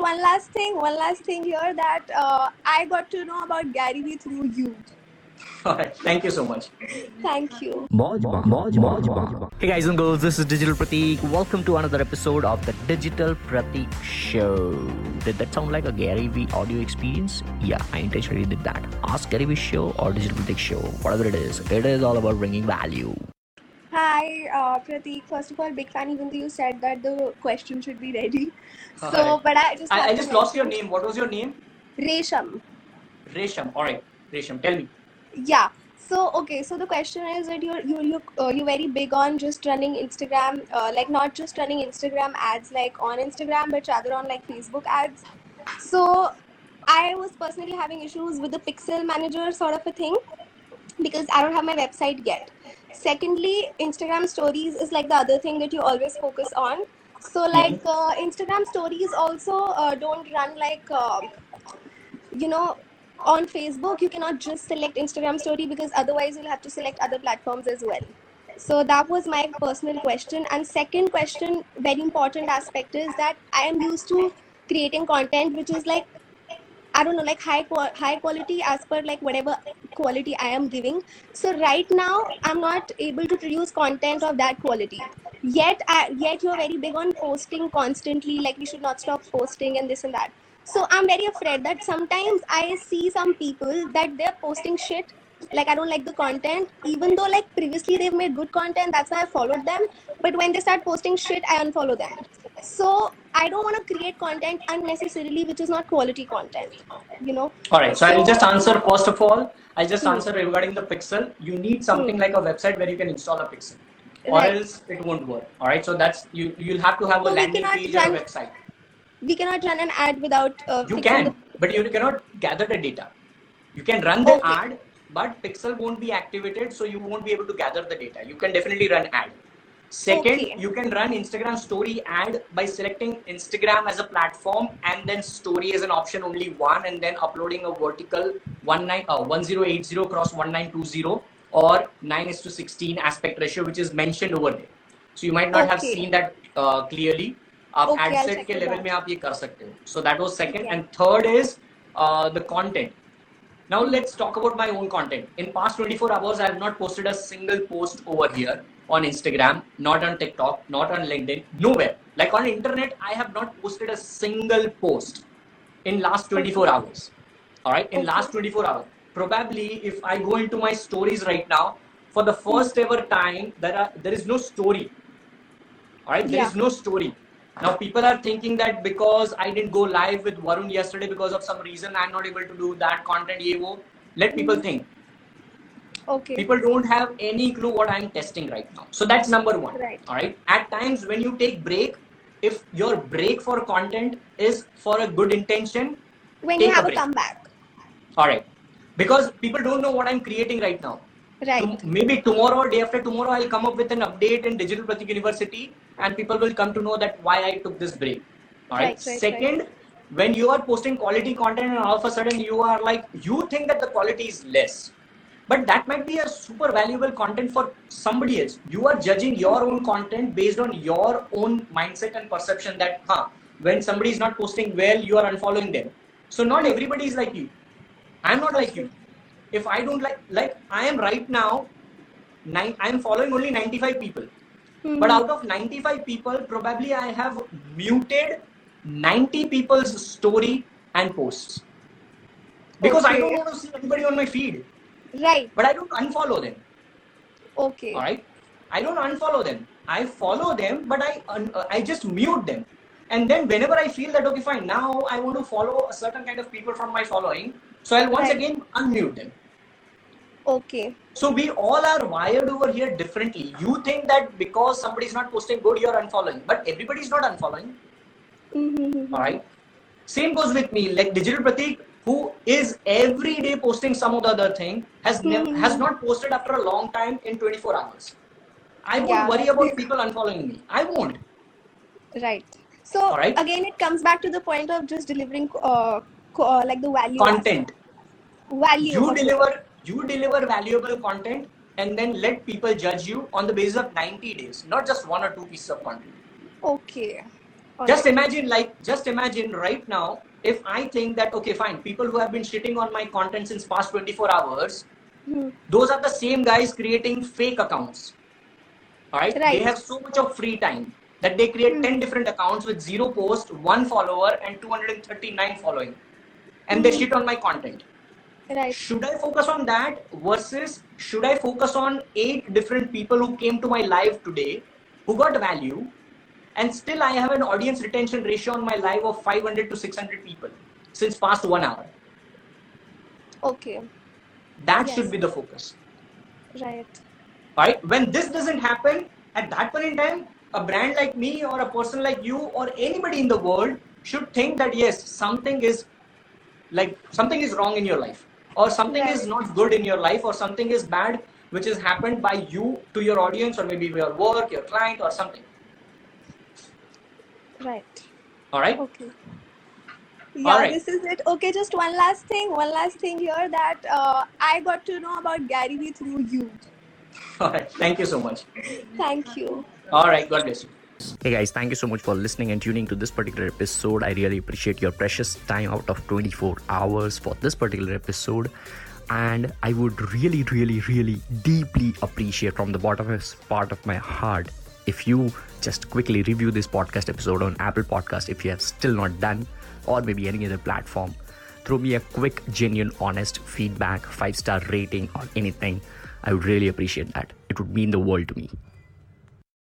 one last thing, one last thing here that uh, I got to know about Gary Vee through you. All right. Thank you so much. Thank you. Hey guys and girls, this is Digital Pratik. Welcome to another episode of the Digital Pratik Show. Did that sound like a Gary Vee audio experience? Yeah, I intentionally did that. Ask Gary Vee Show or Digital Pratik Show, whatever it is. It is all about bringing value. Uh, Pratik. First of all, big fan. Even though you said that the question should be ready, so but I just I, I just lost your name. What was your name? Resham. Resham. All right. Resham, tell me. Yeah. So okay. So the question is that you're you you uh, you're very big on just running Instagram, uh, like not just running Instagram ads like on Instagram, but rather on like Facebook ads. So I was personally having issues with the Pixel Manager sort of a thing because I don't have my website yet. Secondly, Instagram Stories is like the other thing that you always focus on. So like uh, Instagram Stories also uh, don't run like. Uh, you know on facebook you cannot just select instagram story because otherwise you'll have to select other platforms as well so that was my personal question and second question very important aspect is that i am used to creating content which is like i don't know like high high quality as per like whatever quality i am giving. So right now i'm not able to produce content of that quality. Yet I, yet you're very big on posting constantly like we should not stop posting and this and that. So i'm very afraid that sometimes i see some people that they're posting shit like i don't like the content. Even though like previously they've made good content that's why i followed them. But when they start posting shit i unfollow them so i don't want to create content unnecessarily which is not quality content you know All right. So I'll just answer first of all. I'll just Hmm. answer regarding the Pixel. You need something like a website where you can install a Pixel, or Right. else it won't work. All right. So that's you. You'll have to have a So we landing page or a website. we cannot run an ad without uh, You can, the- but you cannot gather the data. You can run the Okay. ad, but Pixel won't be activated, so you won't be able to gather the data. You can definitely run ad. Second, Okay. you can run Instagram story ad by selecting Instagram as a platform and then story as an option only one and then uploading a vertical 19, uh, 1080 cross 1920 or 9 is to 16 aspect ratio which is mentioned over there. So you might not have Okay. seen that uh, clearly. आप Okay, ad I'll set check के it level out. में आप ये कर सकते हो. So that was second Okay. and third is uh, the content. Now let's talk about my own content. In past 24 hours, I have not posted a single post over here on Instagram, not on TikTok, not on LinkedIn, nowhere. Like on internet, I have not posted a single post in last 24 hours. All right, in last 24 hours. Probably if I go into my stories right now, for the first ever time, there are there is no story. All right, there is Yeah. no story. Now people are thinking that because I didn't go live with Varun yesterday because of some reason I'm not able to do that content. Let people Hmm. think. Okay People don't have any clue what I'm testing right now. So that's number one. Right. All right. At times when you take break, if your break for content is for a good intention, when you have a break. comeback all right. Because people don't know what I'm creating right now. right Tom- maybe tomorrow or day after tomorrow i'll come up with an update in digital pratik university and people will come to know that why i took this break all right, Right, right, second when you are posting quality content and all of a sudden you are like you think that the quality is less but that might be a super valuable content for somebody else you are judging your own content based on your own mindset and perception that huh when somebody is not posting well you are unfollowing them so not everybody is like you i'm not like you if I don't like like I am right now, nine, I am following only 95 people. Hmm. But out of 95 people, probably I have muted 90 people's story and posts. Because I don't want to see anybody on my feed. Right But I don't unfollow them. okay Alright? I don't unfollow them. I follow them, but I un- uh, I just mute them. And then whenever I feel that okay fine, now I want to follow a certain kind of people from my following, so I'll once Right. again unmute them. okay So we all are wired over here differently. You think that because somebody is not posting good, you're unfollowing, but everybody is not unfollowing. Mhm. All right. Same goes with me. Like Digital Pratik, who is every day posting some of the other thing, has Mhm. has not posted after a long time in 24 hours. I won't Yeah. worry about people unfollowing me. I won't. right so Alright. again it comes back to the point of just delivering uh, uh, like the value Content. value You deliver you deliver valuable content and then let people judge you on the basis of 90 days, not just one or two pieces of content. okay just imagine like just imagine right now if i think that okay fine people who have been shitting on my content since past 24 hours Hmm. those are the same guys creating fake accounts all right, Right. they have so much of free time that they create Hmm. 10 different accounts with zero post one follower and 239 following and they Hmm. shit on my content Right. should i focus on that versus should i focus on eight different people who came to my live today who got value and still i have an audience retention ratio on my live of 500 to 600 people since past one hour Okay. that Yes. should be the focus Right. right when this doesn't happen at that point in time a brand like me or a person like you or anybody in the world should think that yes something is like something is wrong in your life or something is not good in your life or something is bad which has happened by you to your audience or maybe your work your client or something Right. all right Okay. Yeah, Alright. this is it. Okay, just one last thing. One last thing here that uh, I got to know about Gary Vee through you. all right thank you so much Thank you. all right god bless you Hey guys, thank you so much for listening and tuning to this particular episode. I really appreciate your precious time out of 24 hours for this particular episode. And I would really, really, really deeply appreciate from the bottomest part of my heart if you just quickly review this podcast episode on Apple Podcast if you have still not done, or maybe any other platform. Throw me a quick, genuine, honest feedback, five star rating, or anything. I would really appreciate that. It would mean the world to me.